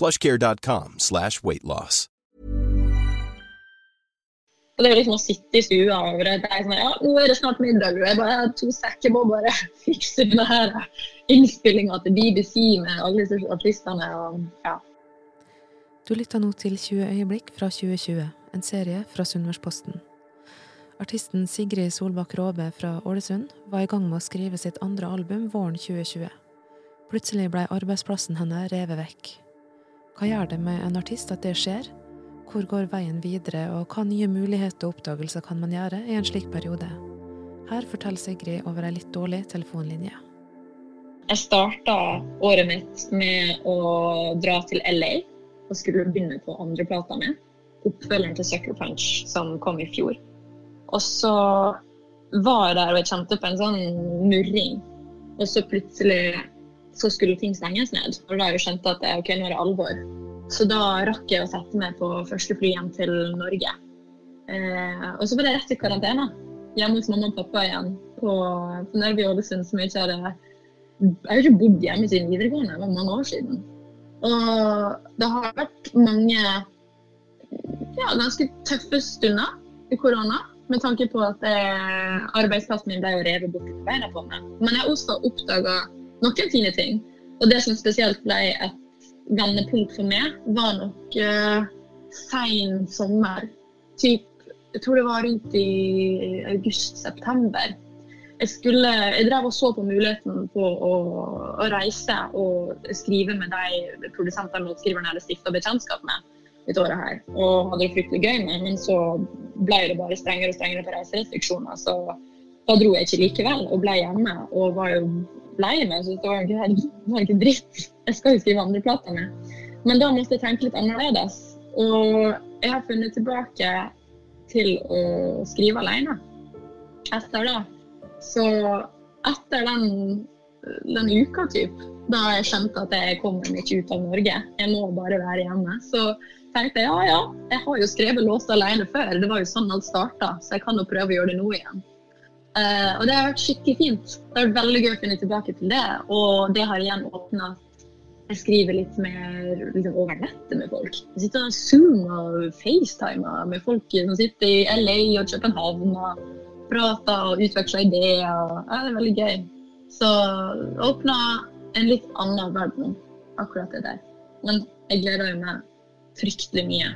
plushcare.com slash weight loss. Og det er liksom å sitte i stua og det er sånn, ja, nå er det snart middag, og jeg bare har to sekker må bare fikse denne her innspillinga til BBC med alle disse artistene. og ja. Du lytter nå til 20 øyeblikk fra 2020, en serie fra Sunnmørsposten. Artisten Sigrid Solbakk Råbe fra Ålesund var i gang med å skrive sitt andre album våren 2020. Plutselig ble arbeidsplassen hennes revet vekk. Hva gjør det med en artist at det skjer? Hvor går veien videre, og hva nye muligheter og oppdagelser kan man gjøre i en slik periode? Her forteller Sigrid over ei litt dårlig telefonlinje. Jeg starta året mitt med å dra til LA og skulle begynne på andreplata mi. Oppfølgeren til Sucker Punch som kom i fjor. Og så var jeg der og jeg kjente på en sånn murring. Og så plutselig så skulle ting stenges ned. Og da har jeg skjønt at ok, nå er det alvor. Så da rakk jeg å sette meg på første fly hjem til Norge. Eh, og så var det rett i karantene. Hjemme hos mamma og pappa igjen på, på Nørve i Ålesund, som jeg ikke hadde Jeg har ikke bodd hjemme siden videregående, det var mange år siden. Og det har vært mange ja, ganske tøffe stunder i korona. Med tanke på at eh, arbeidsplassen min ble revet bort beina på meg. Men jeg har også oppdaga noen fine ting. Og det som spesielt ble et vendepunkt for meg, var nok uh, sein sommer. Typ, jeg tror det var rundt i august-september. Jeg, skulle, jeg drev og så på muligheten på å, å reise og skrive med de produsentene og låtskriverne jeg hadde stifta bekjentskap med dette året her. Og hadde det fryktelig gøy med, men så ble det bare strengere og strengere på reiserestriksjoner. Så da dro jeg ikke likevel og ble hjemme og var jo lei meg. Så det var ikke, det var ikke dritt. Jeg skal jo skrive andre plater med. Men da måtte jeg tenke litt annerledes. Og jeg har funnet tilbake til å skrive alene etter det. Så etter den, den uka typ, da jeg skjønte at jeg kommer meg ikke ut av Norge, jeg må bare være hjemme, så tenkte jeg ja ja, jeg har jo skrevet låter alene før. Det var jo sånn alt starta, så jeg kan jo prøve å gjøre det nå igjen. Uh, og det har vært skikkelig fint. Det har vært veldig gøy å finne tilbake til det. Og det har igjen åpna at jeg skriver litt mer liksom, over nettet med folk. Jeg sitter og zoomer og facetimer med folk som sitter i LA og København og prater og utveksler ideer. Ja, det er veldig gøy. Så det åpna en litt annen verden, akkurat det der. Men jeg gleder meg fryktelig mye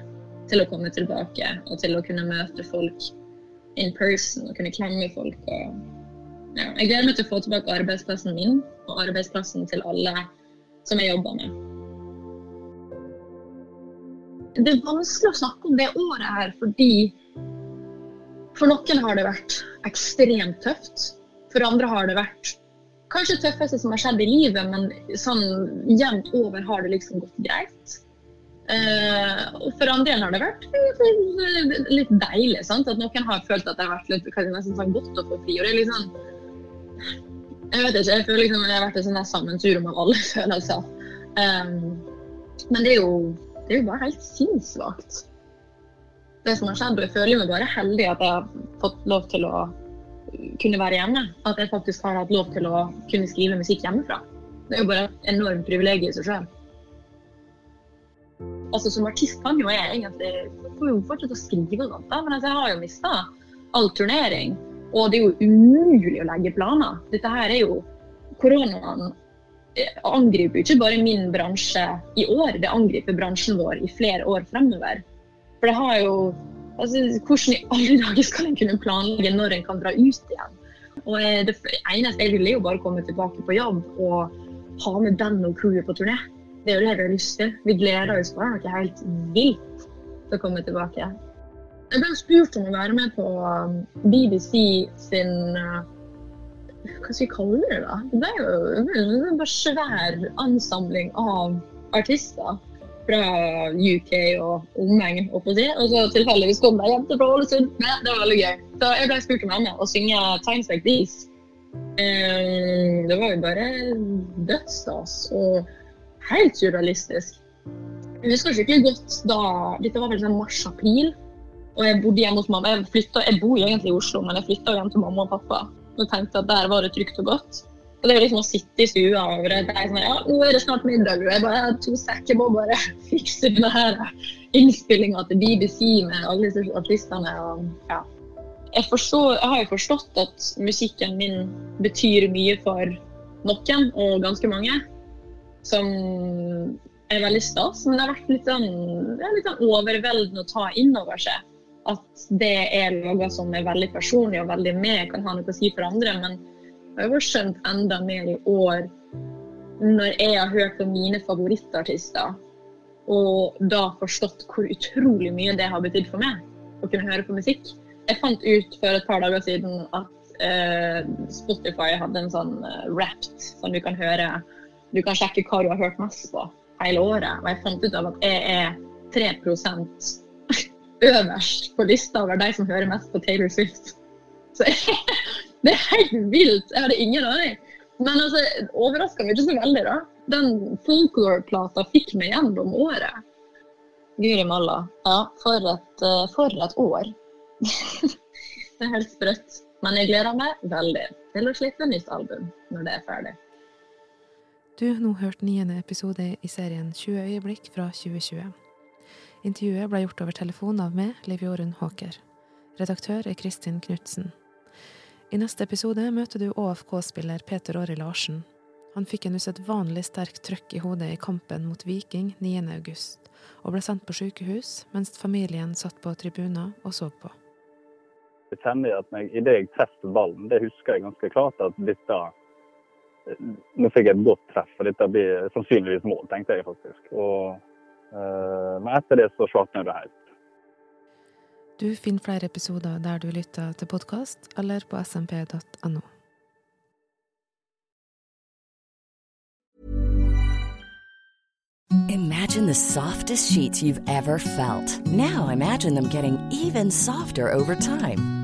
til å komme tilbake og til å kunne møte folk in person og kunne klemme folk. Og, ja. Jeg gleder meg til å få tilbake arbeidsplassen min og arbeidsplassen til alle som jeg jobber med. Det er vanskelig å snakke om det året her fordi for noen har det vært ekstremt tøft. For andre har det vært kanskje det tøffeste som har skjedd i livet, men sånn jevnt over har det liksom gått greit. Uh, for andre har det vært litt deilig. Sant? At noen har følt at det har vært litt nesten sånn godt å få fri. Og det er liksom Jeg vet ikke, jeg føler liksom det har vært et sånn sammensurium av alle følelser. Um, men det er, jo, det er jo bare helt sinnssvakt, det som har skjedd. Og jeg føler meg bare heldig at jeg har fått lov til å kunne være hjemme. At jeg faktisk har hatt lov til å kunne skrive musikk hjemmefra. Det er jo bare et enormt privilegium i seg sjøl altså Som artist kan jo jeg egentlig får jo fortsette å skrive og sånt, men altså, jeg har jo mista all turnering. Og det er jo umulig å legge planer. Dette her er jo Koronaen angriper jo ikke bare min bransje i år, det angriper bransjen vår i flere år fremover. For det har jo altså, Hvordan i alle dager skal en kunne planlegge når en kan dra ut igjen? Og Det eneste jeg vil, er jo bare komme tilbake på jobb og ha med band og crewet på turné. Det er jo det vi har lyst til. Vi gleder oss bare noe helt vilt til å komme tilbake. Jeg ble spurt om å være med på um, BBC sin uh, Hva skal vi kalle det? da? Det er jo en svær ansamling av artister fra UK og omegn. Og så tilfeldigvis kom de hjem til Ålesund. Det var veldig gøy. Så jeg ble spurt om å med synge 'Times Like These'. Det var jo bare dødsstas og helt surrealistisk. Jeg husker ikke godt da Dette var vel sånn mars-april. Og jeg bodde hjemme hos mamma. Jeg, flyttet, jeg bor egentlig i Oslo, men jeg flytta hjem til mamma og pappa. Og tenkte at der var det trygt og godt. Og det er jo liksom å sitte i stua og det er sånn, ja, nå er det snart middag. Og jeg bare jeg to sekker må bare fikse denne her innspillinga til BBC med alle disse artistene. Og, ja. jeg, forstår, jeg har jo forstått at musikken min betyr mye for noen, og ganske mange. Som er veldig stas. Men det har vært litt sånn, litt sånn overveldende å ta inn over seg. At det er noe som er veldig personlig og veldig med, kan ha noe å si for andre. men jeg har skjønt enda mer i år når jeg har hørt på mine favorittartister, og da forstått hvor utrolig mye det har betydd for meg å kunne høre på musikk. Jeg fant ut for et par dager siden at eh, Spotify hadde en sånn uh, Wrapped som du kan høre Du kan sjekke hva du har hørt mest på hele året. Og jeg fant ut av at jeg er 3% øverst på lista over de som hører mest på Taylor Swift. Så jeg, det er helt vilt. Jeg hadde ingen aning. Men altså, overraska meg ikke så veldig, da. Den folklore-plata fikk meg gjennom året. Guri malla. Ja, for et, eh, for et år. det er helt sprøtt. Men jeg gleder meg veldig til å slippe nytt album når det er ferdig. Du har nå hørt niende episode i serien 20 øyeblikk fra 2020. Intervjuet ble gjort over telefon av meg, Liv Jorunn Håker. Redaktør er Kristin Knutsen. I neste episode møter du ÅFK-spiller Peter Åri Larsen. Han fikk en usedvanlig sterk trøkk i hodet i kampen mot Viking 9. august, og ble sendt på sykehus mens familien satt på tribuner og så på. Jeg kjenner at jeg, Idet jeg treffer ballen, det husker jeg ganske klart at dette Nå fikk jeg et godt treff, og dette blir sannsynligvis mål, tenkte jeg faktisk. Og, uh, men etter det så slakna det helt. Du finner flere episoder der du lytter til podkast, eller på smp.no. Imagine the softest sheets you've ever felt. Now imagine them getting even softer over time.